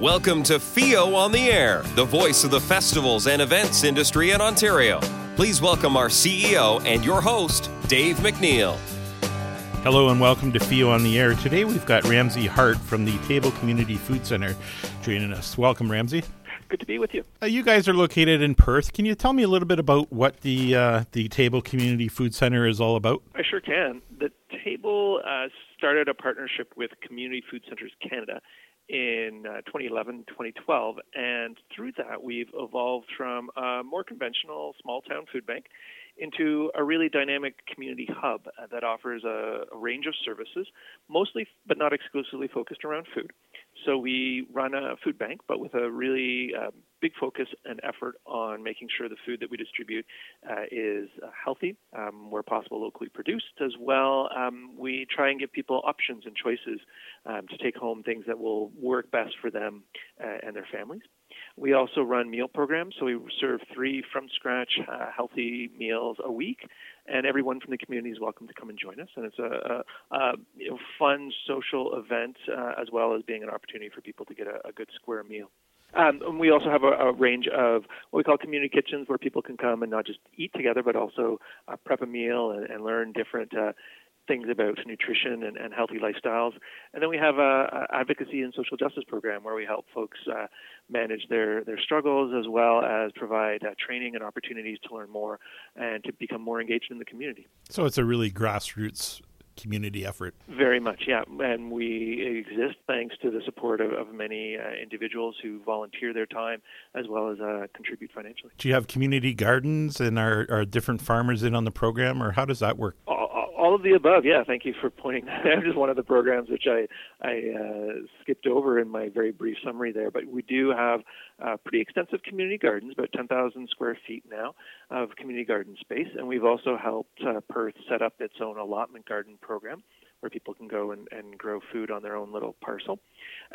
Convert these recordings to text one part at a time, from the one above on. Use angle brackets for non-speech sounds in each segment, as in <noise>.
Welcome to FEO on the Air, the voice of the festivals and events industry in Ontario. Please welcome our CEO and your host, Dave MacNeil. Hello and welcome to FEO on the Air. Today we've got Ramsey Hart from the Table Community Food Center joining us. Welcome, Ramsey. Good to be with you. Uh, you guys are located in Perth. Can you tell me a little bit about what the uh, the Table Community Food Center is all about? I sure can. The Table uh, started a partnership with Community Food Centers Canada in uh, 2011, 2012, and through that we've evolved from a more conventional small town food bank into a really dynamic community hub that offers a, a, range of services, mostly but not exclusively focused around food. So we run a food bank, but with a really uh, big focus and effort on making sure the food that we distribute uh, is uh, healthy, um, where possible locally produced as well. Um, we try and give people options and choices um, to take home things that will work best for them uh, and their families. We also run meal programs, so we serve three from scratch uh, healthy meals a week, and everyone from the community is welcome to come and join us. And it's a, a, a you know, fun social event uh, as well as being an opportunity for people to get a, a good square meal. Um, and we also have a, a, range of what we call community kitchens where people can come and not just eat together, but also uh, prep a meal and, and learn different uh, things about nutrition and, and healthy lifestyles. And then we have a, a, advocacy and social justice program where we help folks uh, manage their, their struggles as well as provide uh, training and opportunities to learn more and to become more engaged in the community. So it's a really grassroots community effort. Very much, yeah. And we exist thanks to the support of, of many uh, individuals who volunteer their time as well as uh, contribute financially. Do you have community gardens and are, are different farmers in on the program, or how does that work? All, all of the above. Yeah, thank you for pointing that out. <laughs> Just one of the programs which I I uh, skipped over in my very brief summary there. But we do have uh, pretty extensive community gardens, about 10,000 square feet now of community garden space, and we've also helped uh, Perth set up its own allotment garden program where people can go and, and grow food on their own little parcel.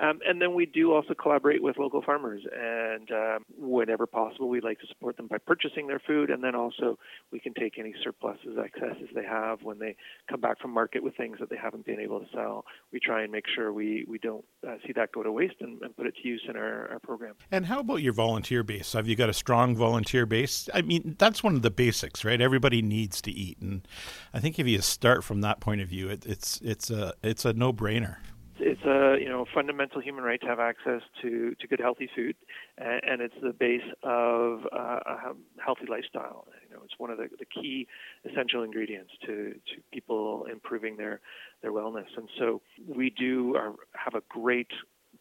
Um, and then we do also collaborate with local farmers, and um, whenever possible, we like to support them by purchasing their food, and then also we can take any surpluses, excesses they have when they come back from market with things that they haven't been able to sell. We try and make sure we, we don't uh, see that go to waste and, and put it to use in our, our program. And how about your volunteer base? Have you got a strong volunteer base? I mean, that's one of the basics, right? Everybody needs to eat, and I think if you start from that point of view, it, it's it's a it's a no brainer it's a you know fundamental human right to have access to to good healthy food, and, and it's the base of uh, a healthy lifestyle. You know, it's one of the, the key essential ingredients to to people improving their their wellness. And so we do are, have a great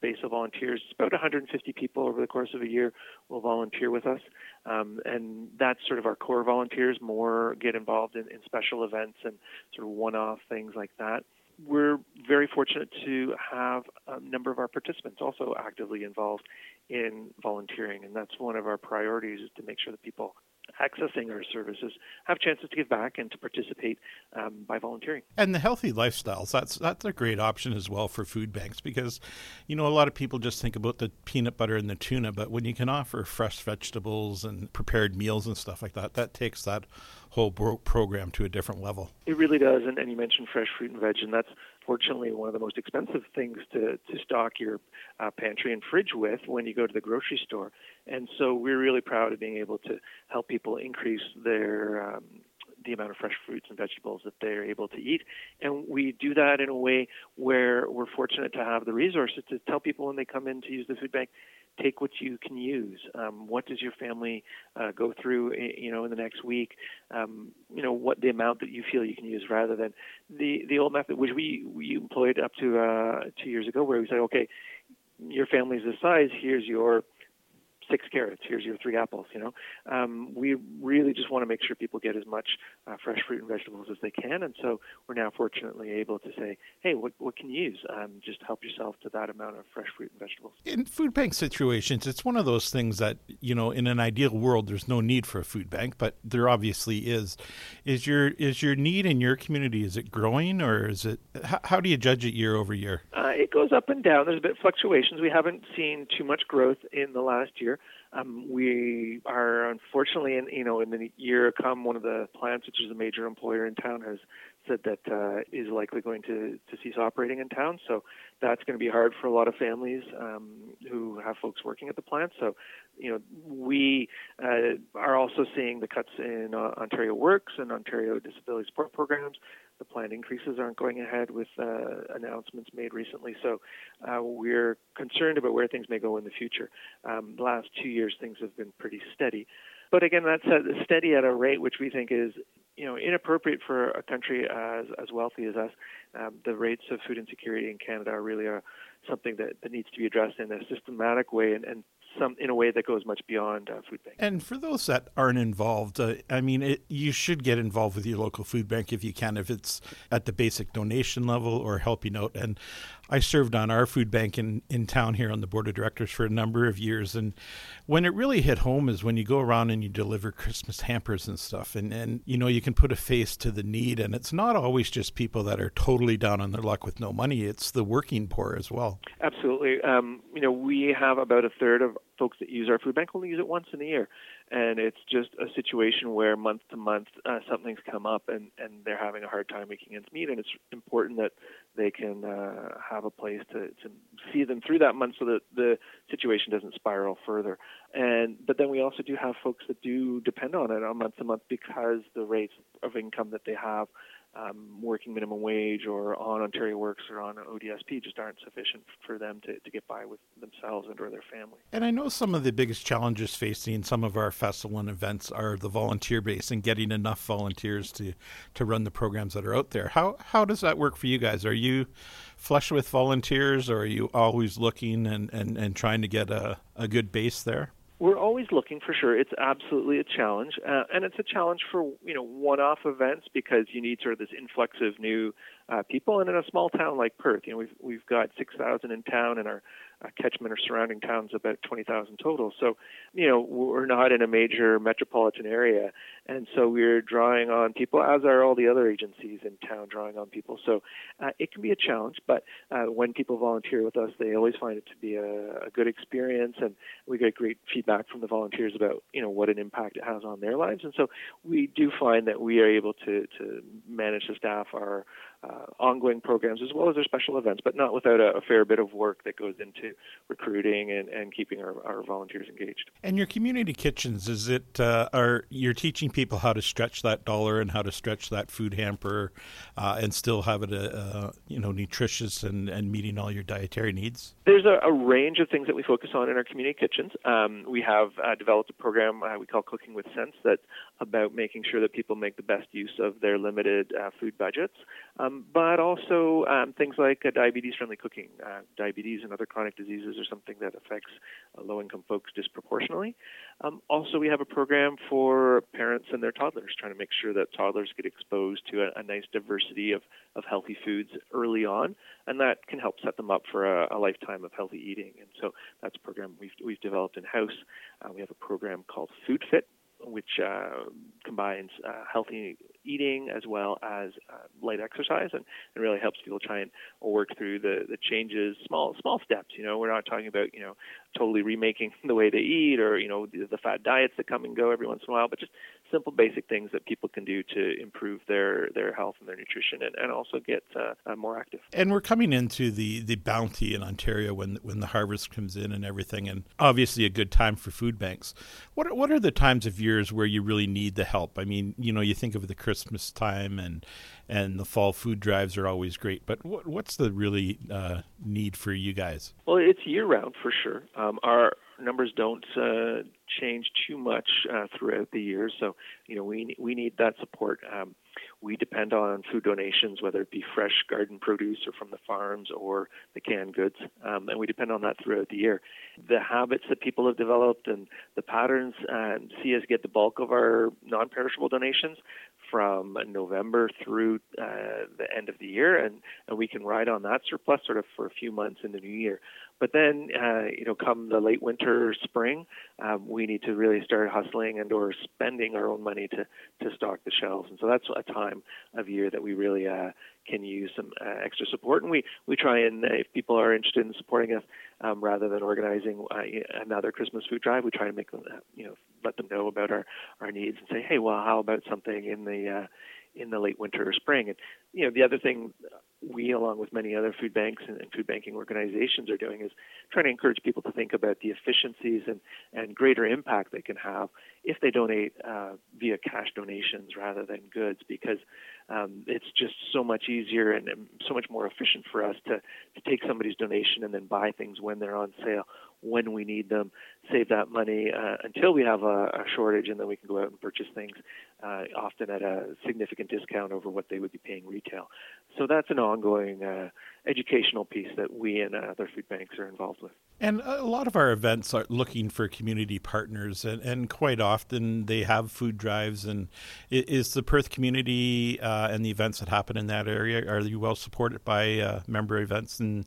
base of volunteers. About 150 people over the course of a year will volunteer with us, um, and that's sort of our core volunteers. More get involved in, in special events and sort of one-off things like that we're very fortunate to have a number of our participants also actively involved in volunteering, and that's one of our priorities is to make sure that people accessing our services have chances to give back and to participate um, by volunteering. And the healthy lifestyles, that's that's a great option as well for food banks because, you know, a lot of people just think about the peanut butter and the tuna, but when you can offer fresh vegetables and prepared meals and stuff like that, that takes that whole bro- program to a different level. It really does, and, and you mentioned fresh fruit and veg, and that's fortunately one of the most expensive things to, to stock your uh, pantry and fridge with when you go to the grocery store. And so we're really proud of being able to help people increase their um, the amount of fresh fruits and vegetables that they're able to eat. And we do that in a way where we're fortunate to have the resources to tell people when they come in to use the food bank, take what you can use. Um, what does your family uh, go through, eh, you know, in the next week? Um, you know, what the amount that you feel you can use, rather than the the old method which we we employed up to uh, two years ago, where we said, okay, your family's this size. Here's your six carrots. Here's your three apples. You know, um, we really just want to make sure people get as much uh, fresh fruit and vegetables as they can, and so we're now fortunately able to say, hey, what what can you use? Um, just help yourself to that amount of fresh fruit and vegetables. In food bank situations, it's one of those things that you know, in an ideal world, there's no need for a food bank, but there obviously is. Is your is your need in your community is it growing or is it? How, how do you judge it year over year? Uh, it goes up and down. There's a bit of fluctuations. We haven't seen too much growth in the last year. Um, we are unfortunately, in you know, in the year to come, one of the plants, which is a major employer in town, has said that uh, is likely going to, to cease operating in town. So that's going to be hard for a lot of families um, who have folks working at the plant. So, you know, we uh, are also seeing the cuts in uh, Ontario Works and Ontario Disability Support Programs. The planned increases aren't going ahead with uh, announcements made recently. So uh, we're concerned about where things may go in the future. Um, the last two years, things have been pretty steady. But again, that's steady at a rate which we think is you know inappropriate for a country as as wealthy as us. Um, the rates of food insecurity in Canada are really are something that, that needs to be addressed in a systematic way and, and some in a way that goes much beyond uh, food bank. And for those that aren't involved, uh, I mean, it, you should get involved with your local food bank if you can, if it's at the basic donation level or helping out. And I served on our food bank in, in town here on the board of directors for a number of years. And when it really hit home is when you go around and you deliver Christmas hampers and stuff. And, and, you know, you can put a face to the need. And it's not always just people that are totally down on their luck with no money, it's the working poor as well. Absolutely. Um, you know, we have about a third of folks that use our food bank only use it once in a year. And it's just a situation where month to month uh, something's come up and and they're having a hard time making ends meet. And it's important that they can uh, have a place to to see them through that month so that the situation doesn't spiral further. And but then we also do have folks that do depend on it on month to month because the rates of income that they have um, working minimum wage or on Ontario Works or on ODSP just aren't sufficient for them to, to get by with themselves and or their family. And I know some of the biggest challenges facing some of our festival and events are the volunteer base and getting enough volunteers to, to run the programs that are out there. How how does that work for you guys? Are you flush with volunteers or are you always looking and, and, and trying to get a, a good base there? We're always looking for sure. It's absolutely a challenge, uh, and it's a challenge for you know one-off events because you need sort of this influx of new uh, people. And in a small town like Perth, you know, we've we've got six thousand in town, and our uh, catchment or surrounding towns about 20,000 total. So, you know, we're not in a major metropolitan area, and so we're drawing on people, as are all the other agencies in town, drawing on people. So, uh, it can be a challenge, but uh, when people volunteer with us, they always find it to be a, a good experience, and we get great feedback from the volunteers about, you know, what an impact it has on their lives. And so, we do find that we are able to to manage the staff our uh, ongoing programs as well as their special events, but not without a, a, fair bit of work that goes into recruiting and, and keeping our, our volunteers engaged. And your community kitchens, is it, uh, are you're teaching people how to stretch that dollar and how to stretch that food hamper uh, and still have it, uh, you know, nutritious and, and meeting all your dietary needs? There's a, a, range of things that we focus on in our community kitchens. Um, we have uh, developed a program uh, we call Cooking with Sense that's about making sure that people make the best use of their limited food budgets. Um, but also um, things like uh, diabetes-friendly cooking. Uh, diabetes and other chronic diseases are something that affects uh, low-income folks disproportionately. Um, also, we have a program for parents and their toddlers, trying to make sure that toddlers get exposed to a, a nice diversity of, of healthy foods early on, and that can help set them up for a, a lifetime of healthy eating. And so that's a program we've, we've developed in-house. Uh, we have a program called Food Fit, which uh, combines uh, healthy eating as well as uh, light exercise, and, and really helps people try and work through the, the changes, small small steps. You know, we're not talking about you know totally remaking <laughs> the way they eat or you know the, the fad diets that come and go every once in a while, but just simple basic things that people can do to improve their their health and their nutrition and, and also get uh, uh, more active. And we're coming into the the bounty in Ontario when when the harvest comes in and everything, and obviously a good time for food banks. What are, what are the times of years where you really need the help? I mean, you know, you think of the Christmas time and and the fall food drives are always great. But what, what's the really uh, need for you guys? Well, it's year round for sure. Um, our numbers don't uh, change too much uh, throughout the year, so you know we we need that support. Um, we depend on food donations, whether it be fresh garden produce or from the farms or the canned goods, um, and we depend on that throughout the year. The habits that people have developed and the patterns um, see us get the bulk of our non-perishable donations from November through uh, the end of the year, and, and we can ride on that surplus sort of for a few months in the new year. But then, uh, you know, come the late winter, spring, um, we need to really start hustling and or spending our own money to to stock the shelves. And so that's a time of year that we really uh, can use some uh, extra support. And we we try and uh, if people are interested in supporting us, um, rather than organizing uh, another Christmas food drive, we try to make them, uh, you know, let them know about our our needs and say, hey, well, how about something in the uh, in the late winter or spring. And you know, the other thing we, along with many other food banks and, food banking organizations, are doing is trying to encourage people to think about the efficiencies and, and greater impact they can have if they donate uh, via cash donations rather than goods, because um, it's just so much easier and, so much more efficient for us to, to take somebody's donation and then buy things when they're on sale when we need them, save that money uh, until we have a, a, shortage, and then we can go out and purchase things, uh, often at a significant discount over what they would be paying retail. So that's an ongoing uh, educational piece that we and other food banks are involved with. And a lot of our events are looking for community partners, and, and quite often they have food drives. And is the Perth community uh, and the events that happen in that area are you well supported by uh, member events and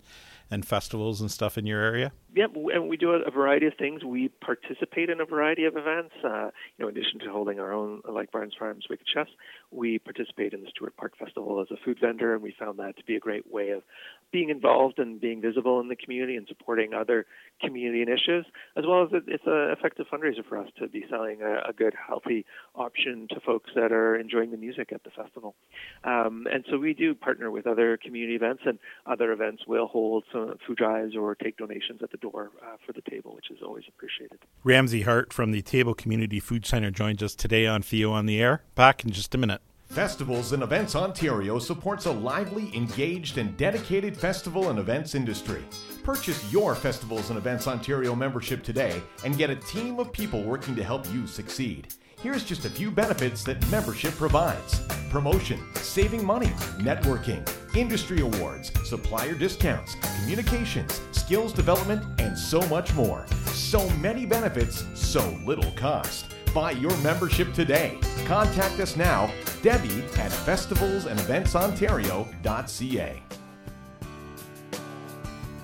and festivals and stuff in your area? Yep, and we do a variety of things. We participate in a variety of events. Uh, you know, in addition to holding our own, like Barns Farms Wicked Chefs, we participate in the Stewart Park Festival as a food vendor, and we found that to be a great way of being involved and being visible in the community and supporting other community initiatives, as well as it's an effective fundraiser for us to be selling a, a good, healthy option to folks that are enjoying the music at the festival. Um, and so we do partner with other community events, and other events will hold some food drives or take donations at the door uh, for the table, which is always appreciated. Ramsey Hart from the Table Community Food Center joins us today on FEO on the Air. Back in just a minute. Festivals and Events Ontario supports a lively, engaged, and dedicated festival and events industry. Purchase your Festivals and Events Ontario membership today and get a team of people working to help you succeed. Here's just a few benefits that membership provides promotion, saving money, networking, industry awards, supplier discounts, communications, skills development, and so much more. So many benefits, so little cost. Buy your membership today. Contact us now, Debbie at festivalsandeventsontario.ca.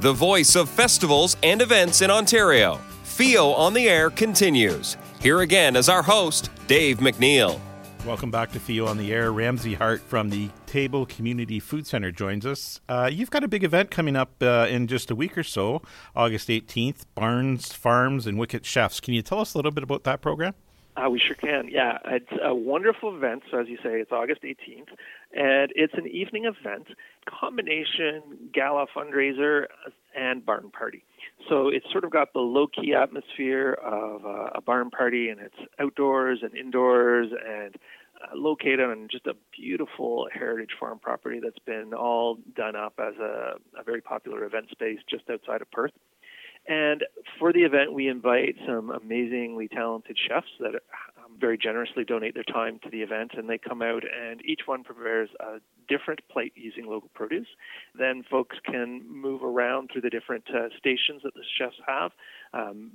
The voice of festivals and events in Ontario. FEO on the air continues. Here again is our host, Dave MacNeil. Welcome back to FEO on the Air. Ramsey Hart from the Table Community Food Center joins us. Uh, you've got a big event coming up uh, in just a week or so, August 18th, Barns Farms and Wicked Chefs. Can you tell us a little bit about that program? Uh, we sure can. Yeah, it's a wonderful event. So as you say, it's August 18th, and it's an evening event, combination gala fundraiser and barn party. So it's sort of got the low key atmosphere of uh, a barn party, and it's outdoors and indoors and uh, located on just a beautiful heritage farm property that's been all done up as a, a very popular event space just outside of Perth. And for the event, we invite some amazingly talented chefs that um, very generously donate their time to the event, and they come out and each one prepares a different plate using local produce. Then folks can move around through the different uh, stations that the chefs have. Um,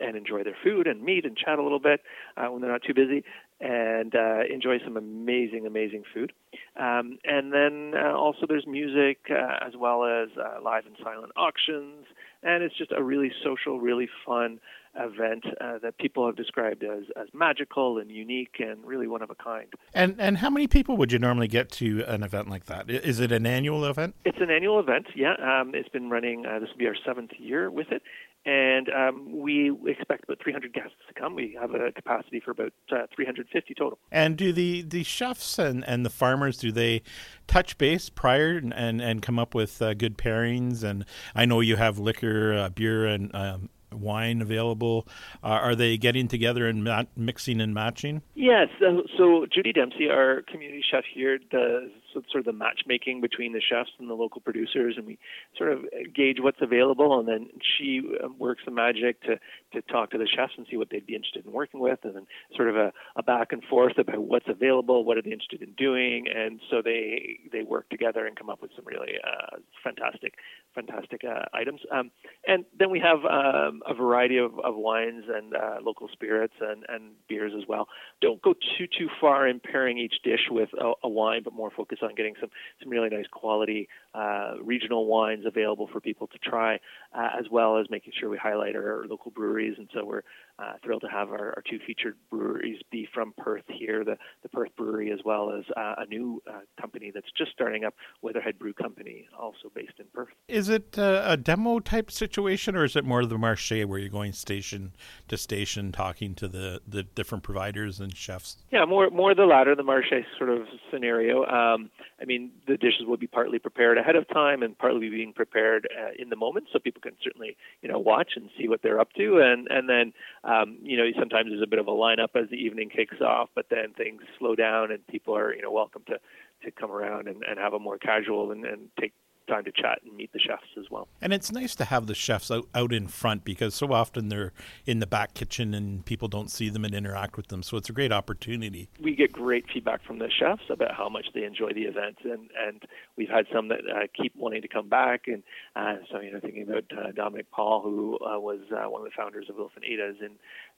and enjoy their food and meet and chat a little bit uh, when they're not too busy and uh, enjoy some amazing, amazing food. Um, and then uh, also there's music uh, as well as uh, live and silent auctions. And it's just a really social, really fun event uh, that people have described as, as magical and unique and really one of a kind. And and how many people would you normally get to an event like that? Is it an annual event? It's an annual event. Yeah, um, it's been running. Uh, this will be our seventh year with it, and um, we expect about 300 guests to come. We have a capacity for about uh, 350 total. And do the, the chefs and, and the farmers do they touch base prior and and, and come up with uh, good pairings? And I know you have liquor, uh, beer, and um, wine available? Uh, are they getting together and mat- mixing and matching? Yes. So, so, Judy Dempsey, our community chef here, does sort of the matchmaking between the chefs and the local producers, and we sort of gauge what's available, and then she um, works the magic to to talk to the chefs and see what they'd be interested in working with, and then sort of a, a back and forth about what's available, what are they interested in doing, and so they they work together and come up with some really uh, fantastic fantastic uh, items. Um, and then we have um, a variety of, of wines and uh, local spirits and, and beers as well. Don't go too too far in pairing each dish with a, a wine, but more focus on getting some some really nice quality uh, regional wines available for people to try, uh, as well as making sure we highlight our local breweries. And so we're uh, thrilled to have our, our, two featured breweries be from Perth here, the, the Perth Brewery, as well as uh, a new uh, company that's just starting up, Weatherhead Brew Company, also based in Perth. Is it uh, a demo type situation, or is it more the marché where you're going station to station, talking to the, the different providers and chefs? Yeah, more more the latter, the marché sort of scenario. Um, I mean, the dishes will be partly prepared ahead of time and partly being prepared uh, in the moment, so people can certainly you know watch and see what they're up to, and and then um, you know sometimes there's a bit of a lineup as the evening kicks off, but then things slow down and people are you know welcome to to come around and, and have a more casual and, and take time to chat and meet the chefs as well. And it's nice to have the chefs out, out in front because so often they're in the back kitchen and people don't see them and interact with them. So it's a great opportunity. We get great feedback from the chefs about how much they enjoy the event, and and we've had some that uh, keep wanting to come back. And uh, so you know, thinking about uh, Dominic Paul, who uh, was uh, one of the founders of Wilf and Ada's in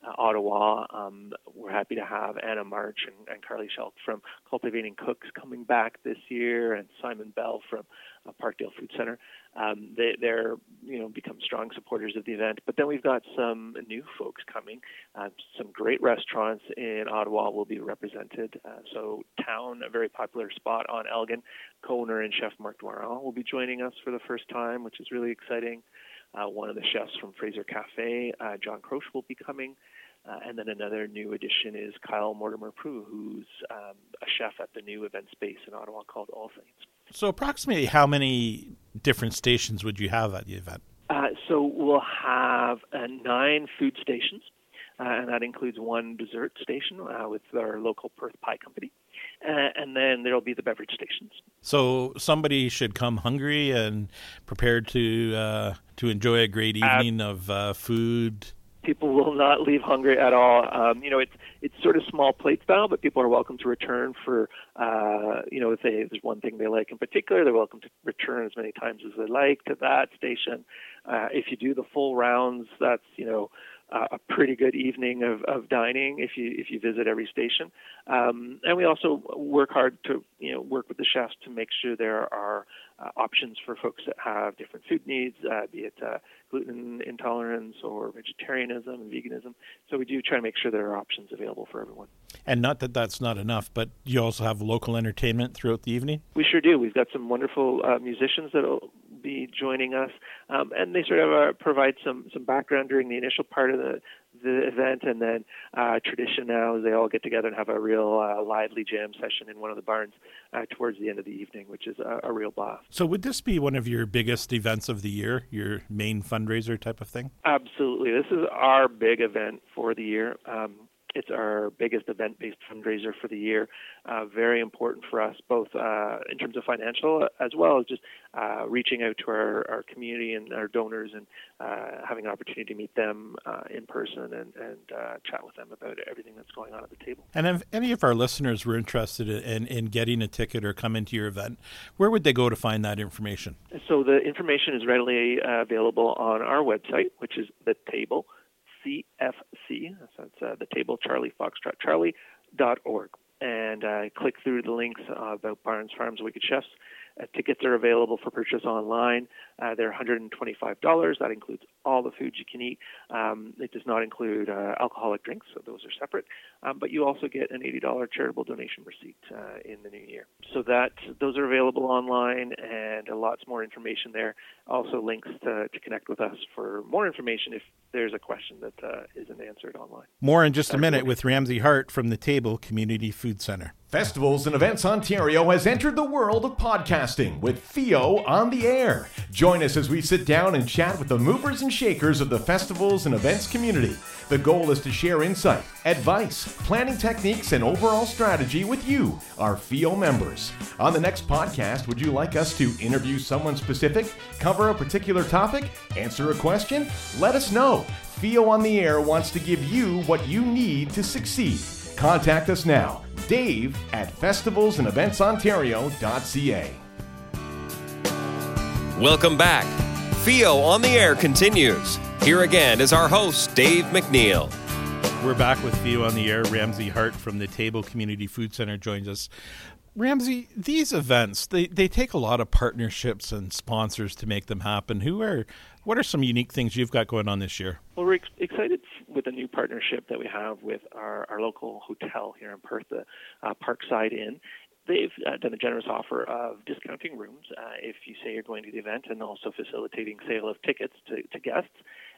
uh, Ottawa. Um, we're happy to have Anna March and, and Carly Schultz from Cultivating Cooks coming back this year, and Simon Bell from uh, Parkdale Food Center. Um, they, they're you know become strong supporters of the event. But then we've got some new folks coming. Uh, some great restaurants in Ottawa will be represented. Uh, so Town, a very popular spot on Elgin, co-owner and chef Mark Doiron will be joining us for the first time, which is really exciting. Uh, one of the chefs from Fraser Cafe, uh, John Croce, will be coming. Uh, and then another new addition is Kyle Mortimer Proulx, who's um, a chef at the new event space in Ottawa called All Saints. So, approximately how many different stations would you have at the event? Uh, so, we'll have uh, nine food stations, uh, and that includes one dessert station uh, with our local Perth Pie Company. Uh, and then there'll be the beverage stations. So somebody should come hungry and prepared to uh, to enjoy a great evening of food people will not leave hungry at all. Um, you know, it's it's sort of small plate style, but people are welcome to return for uh, you know if, they, if there's one thing they like in particular, they're welcome to return as many times as they like to that station. Uh, if you do the full rounds, that's you know uh, a pretty good evening of, of dining if you if you visit every station. Um, and we also work hard to you know work with the chefs to make sure there are uh, options for folks that have different food needs, uh, be it uh, gluten intolerance or vegetarianism and veganism. So we do try to make sure there are options available for everyone. And not that that's not enough, but you also have local entertainment throughout the evening. We sure do. We've got some wonderful uh, musicians that will be joining us, um, and they sort of uh, provide some some background during the initial part of the the event, and then uh, tradition now is they all get together and have a real uh, lively jam session in one of the barns uh, towards the end of the evening, which is a, a, real blast. So, would this be one of your biggest events of the year, your main fundraiser type of thing? Absolutely, this is our big event for the year. Um, it's our biggest event based fundraiser for the year. Uh, very important for us, both uh, in terms of financial as well as just uh, reaching out to our, our community and our donors and uh, having an opportunity to meet them uh, in person and, and uh, chat with them about everything that's going on at the table. And if any of our listeners were interested in, in getting a ticket or coming to your event, where would they go to find that information? So the information is readily available on our website, which is the table CFC, so it's uh, the table Charlie Foxtrot Charlie dot org, and uh, click through the links uh, about Barns Farms Wicked Chefs. Uh, tickets are available for purchase online. Uh, they're $125. That includes all the food you can eat. Um, it does not include uh, alcoholic drinks, so those are separate. Um, but you also get an $80 charitable donation receipt uh, in the new year. So that those are available online, and lots more information there. Also links to, to connect with us for more information if there's a question that uh, not answered online. More in just a minute with Ramsey Hart from the Table Community Food Center. Festivals and Events Ontario has entered the world of podcasting with FEO on the Air. Join us as we sit down and chat with the movers and shakers of the festivals and events community. The goal is to share insight, advice, planning techniques, and overall strategy with you, our FEO members. On the next podcast, would you like us to interview someone specific, cover a particular topic, answer a question? Let us know. FEO on the Air wants to give you what you need to succeed. Contact us now, Dave at festivalsandeventsontario.ca. Welcome back. FEO on the Air continues. Here again is our host, Dave MacNeil. We're back with FEO on the Air. Ramsey Hart from the Table Community Food Center joins us. Ramsey, these events they, they take a lot of partnerships and sponsors to make them happen. Who are what are some unique things you've got going on this year? Well, we're ex- excited with a new partnership that we have with our, our local hotel here in Perth, the uh, Parkside Inn. They've uh, done a generous offer of discounting rooms uh, if you say you're going to the event and also facilitating sale of tickets to, to guests.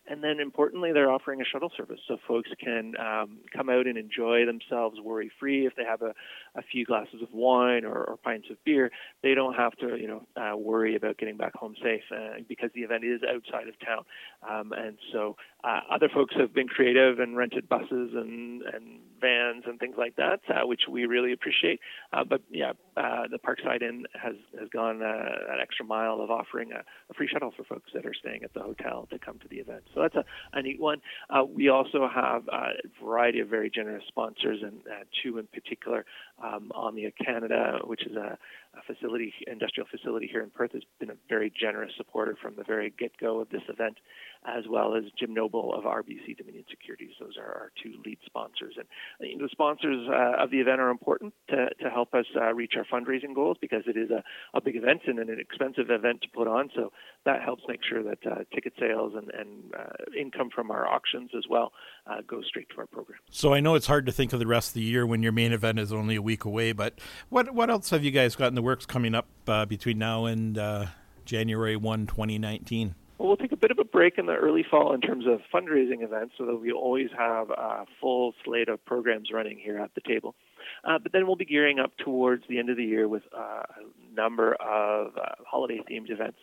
And then importantly, they're offering a shuttle service so folks can um, come out and enjoy themselves worry free. If they have a, a few glasses of wine or, or pints of beer, they don't have to, you know, uh, worry about getting back home safe uh, because the event is outside of town. Um, and so uh, other folks have been creative and rented buses and, and vans and things like that, uh, which we really appreciate. Uh, but yeah, uh, the Parkside Inn has has gone an extra mile of offering a, a free shuttle for folks that are staying at the hotel to come to the event. So that's a, a neat one. Uh, we also have a variety of very generous sponsors, and uh, two in particular, um, Omya Canada, which is a, a facility, industrial facility here in Perth, has been a very generous supporter from the very get-go of this event, as well as Jim Noble of RBC Dominion Securities. Those are our two lead sponsors, and you know, the sponsors uh, of the event are important to, to help us uh, reach our fundraising goals because it is a, a big event and an expensive event to put on. So that helps make sure that uh, ticket sales and, and uh, income from our auctions as well uh, goes straight to our program. So I know it's hard to think of the rest of the year when your main event is only a week away, but what what else have you guys got in the works coming up uh, between now and uh, January 1, 2019? Well, we'll take a bit of a break in the early fall in terms of fundraising events so that we always have a full slate of programs running here at the table. Uh, but then we'll be gearing up towards the end of the year with uh, a number of uh, holiday themed events.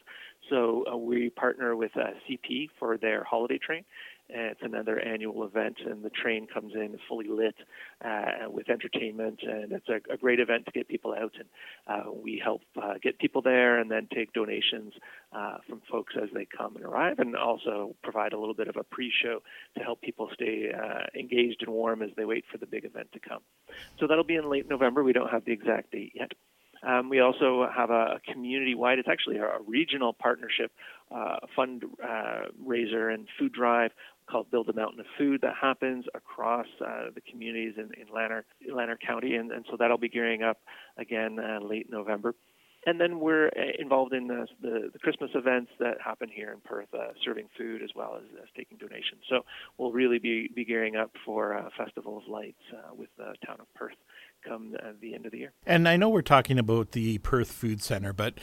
So uh, we partner with uh, CP for their holiday train. It's another annual event, and the train comes in fully lit uh, with entertainment, and it's a, a, great event to get people out. And uh, we help uh, get people there, and then take donations uh, from folks as they come and arrive, and also provide a little bit of a pre-show to help people stay uh, engaged and warm as they wait for the big event to come. So that'll be in late November. We don't have the exact date yet. Um, we also have a, community-wide, it's actually a, regional partnership uh, fundraiser and food drive called Build a Mountain of Food that happens across uh, the communities in, in Lanark, Lanark County, and, and, so that'll be gearing up again uh, late November. And then we're uh, involved in the, the, the, Christmas events that happen here in Perth, uh, serving food as well as, as, taking donations. So we'll really be, be gearing up for uh, Festival of Lights uh, with the town of Perth come the end of the year. And I know we're talking about the Perth Food Center, but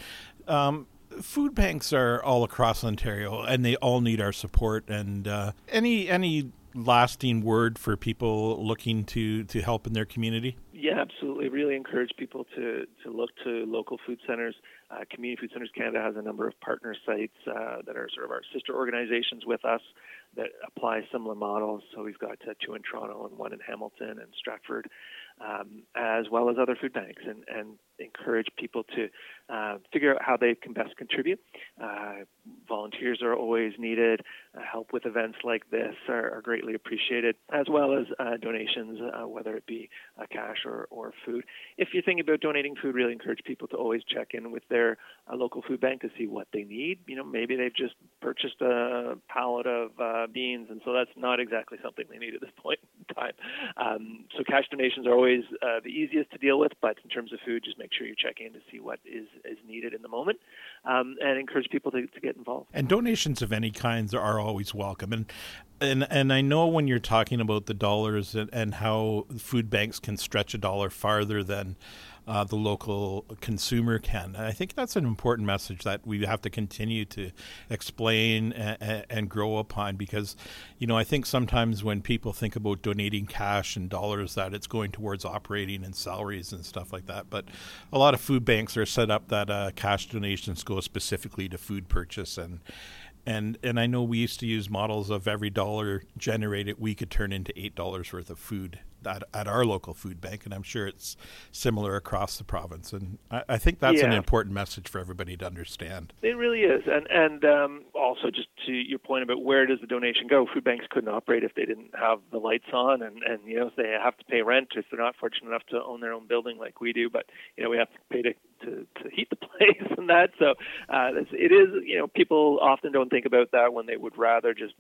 um, food banks are all across Ontario, and they all need our support. And uh, any any lasting word for people looking to to help in their community? Yeah, absolutely. Really encourage people to to look to local food centers. Uh, Community Food Centers Canada has a number of partner sites uh, that are sort of our sister organizations with us that apply similar models. So we've got uh, two in Toronto and one in Hamilton and Stratford um, as well as other food banks, and, and encourage people to uh, figure out how they can best contribute. Uh, volunteers are always needed. Uh, help with events like this are, are greatly appreciated, as well as uh, donations, uh, whether it be uh, cash or, or food. If you're thinking about donating food, really encourage people to always check in with their local food bank to see what they need. You know, maybe they've just purchased a pallet of beans, and so that's not exactly something they need at this point in time. Um, so cash donations are always the easiest to deal with, but in terms of food, just make sure you check in to see what is, is needed in the moment um, and encourage people to, to get involved. And donations of any kinds are always welcome. And and and I know when you're talking about the dollars and, and how food banks can stretch a dollar farther than uh, the local consumer can. I think that's an important message that we have to continue to explain and, and, grow upon because, you know, I think sometimes when people think about donating cash and dollars, that it's going towards operating and salaries and stuff like that. But a lot of food banks are set up that uh, cash donations go specifically to food purchase and and and I know we used to use models of every dollar generated we could turn into eight dollars worth of food at, at our local food bank, and I'm sure it's similar across the province. And I, I think that's yeah. an important message for everybody to understand. It really is, and and um, also just to your point about where does the donation go? Food banks couldn't operate if they didn't have the lights on, and and you know they have to pay rent if they're not fortunate enough to own their own building like we do. But you know we have to pay to to, to heat the <laughs> place and that. So uh, it is, you know, people often don't think about that when they would rather just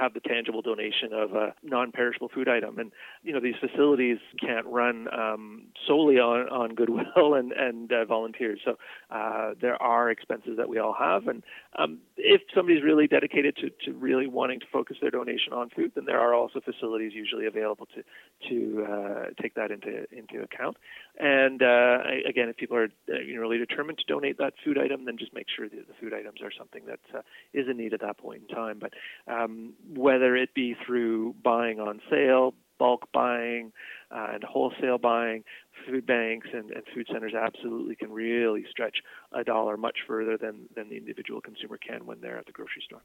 have the tangible donation of a non-perishable food item. And you know, these facilities can't run um, solely on, on goodwill and, and uh, volunteers. So uh, there are expenses that we all have. And um, if somebody's really dedicated to, to really wanting to focus their donation on food, then there are also facilities usually available to, to uh, take that into, into account. And uh, again, if people are uh, really determined to donate that food item, then just make sure that the food items are something that uh, is in need at that point in time. But um, whether it be through buying on sale, bulk buying, uh, and wholesale buying, food banks and, and food centers absolutely can really stretch a dollar much further than, than the individual consumer can when they're at the grocery store.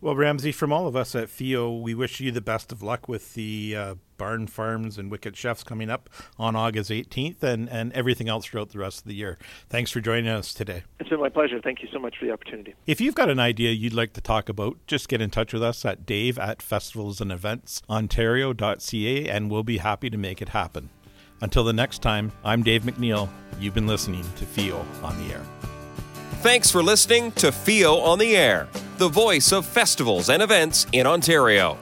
Well, Ramsey, from all of us at FEO, we wish you the best of luck with the uh, Barn Farms and Wicked Chefs coming up on August 18th and, and everything else throughout the rest of the year. Thanks for joining us today. It's been my pleasure. Thank you so much for the opportunity. If you've got an idea you'd like to talk about, just get in touch with us at dave at festivalsandeventsontario.ca and we'll be happy to make it happen. Until the next time, I'm Dave MacNeil. You've been listening to FEO on the Air. Thanks for listening to FEO on the Air, the voice of festivals and events in Ontario.